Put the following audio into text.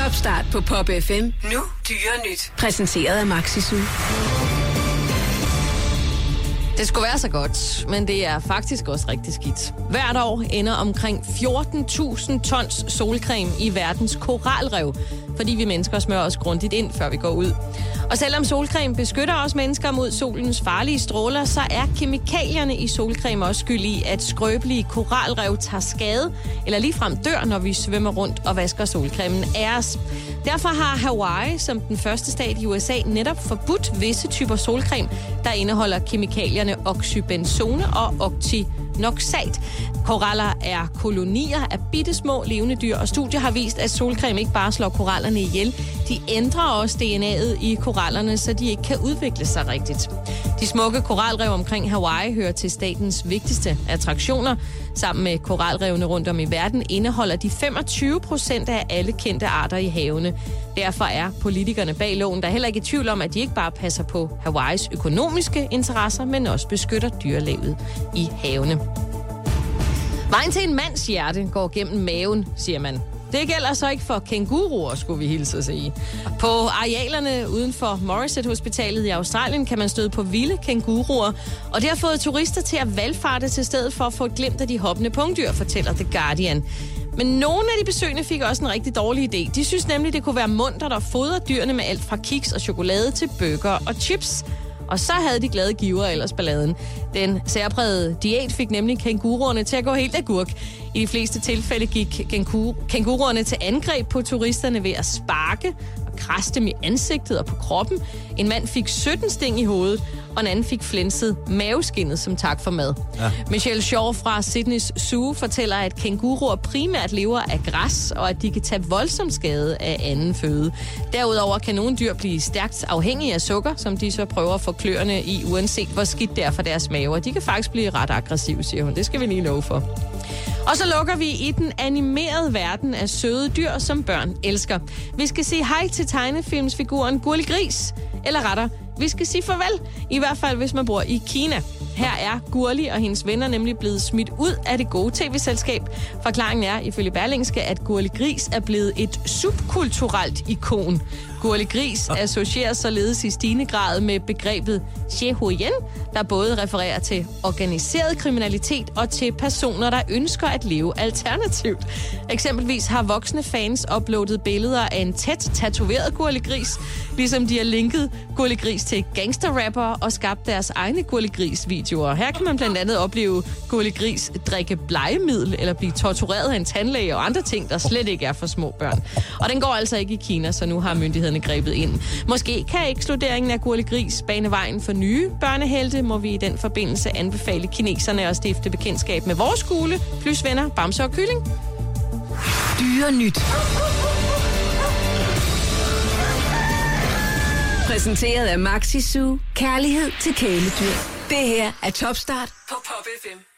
Topstart på Pop FM. Nu dyre nyt. Præsenteret af Maxisu. Det skulle være så godt, men det er faktisk også rigtig skidt. Hvert år ender omkring 14.000 tons solcreme i verdens koralrev, fordi vi mennesker smører os grundigt ind, før vi går ud. Og selvom solcreme beskytter os mennesker mod solens farlige stråler, så er kemikalierne i solcreme også skyld i, at skrøbelige koralrev tager skade, eller ligefrem dør, når vi svømmer rundt og vasker solcremen af os. Derfor har Hawaii som den første stat i USA netop forbudt visse typer solcreme, der indeholder kemikalierne oxybenzone og octi noxat. Koraller er kolonier af bittesmå levende dyr, og studier har vist, at solcreme ikke bare slår korallerne ihjel, de ændrer også DNA'et i korallerne, så de ikke kan udvikle sig rigtigt. De smukke koralrev omkring Hawaii hører til statens vigtigste attraktioner. Sammen med koralrevene rundt om i verden indeholder de 25 procent af alle kendte arter i havene. Derfor er politikerne bag loven der heller ikke i tvivl om, at de ikke bare passer på Hawaiis økonomiske interesser, men også beskytter dyrelivet i havene. Vejen til en mands hjerte går gennem maven, siger man. Det gælder så ikke for kænguruer, skulle vi hilse at sige. På arealerne uden for Morissette-hospitalet i Australien kan man støde på vilde kænguruer, og det har fået turister til at valgfarte til stedet for at få glemt af de hoppende pungdyr, fortæller The Guardian. Men nogle af de besøgende fik også en rigtig dårlig idé. De synes nemlig, det kunne være mundt der fodrer dyrene med alt fra kiks og chokolade til bøger og chips. Og så havde de glade giver ellers balladen. Den særprægede diæt fik nemlig kænguruerne til at gå helt agurk. I de fleste tilfælde gik kænguruerne til angreb på turisterne ved at sparke krasse dem i ansigtet og på kroppen. En mand fik 17 sting i hovedet, og en anden fik flænset maveskinnet som tak for mad. Ja. Michelle Shaw fra Sydneys Zoo fortæller, at kænguruer primært lever af græs, og at de kan tage voldsom skade af anden føde. Derudover kan nogle dyr blive stærkt afhængige af sukker, som de så prøver at få kløerne i, uanset hvor skidt det er for deres maver. De kan faktisk blive ret aggressive, siger hun. Det skal vi lige love for. Og så lukker vi i den animerede verden af søde dyr, som børn elsker. Vi skal sige hej til tegnefilmsfiguren Gurli Gris, eller retter, vi skal sige farvel, i hvert fald hvis man bor i Kina. Her er Gurli og hendes venner nemlig blevet smidt ud af det gode tv-selskab. Forklaringen er ifølge Berlingske, at Gurli Gris er blevet et subkulturelt ikon. Gurli Gris associeres således i stigende grad med begrebet Shehuyen, der både refererer til organiseret kriminalitet og til personer, der ønsker at leve alternativt. Eksempelvis har voksne fans uploadet billeder af en tæt tatoveret Gurli Gris, ligesom de har linket Gurli Gris til gangsterrapper og skabt deres egne Gurli Gris videoer. Her kan man blandt andet opleve Gurli Gris drikke blegemiddel eller blive tortureret af en tandlæge og andre ting, der slet ikke er for små børn. Og den går altså ikke i Kina, så nu har myndighederne grebet ind. Måske kan ekskluderingen af Gurle Gris bane vejen for nye børnehelte, må vi i den forbindelse anbefale kineserne at stifte bekendtskab med vores skole, plus venner, bamse og kylling. Dyre nyt. Præsenteret af Maxi Zoo. Kærlighed til kæledyr. Det her er Topstart på Pop FM.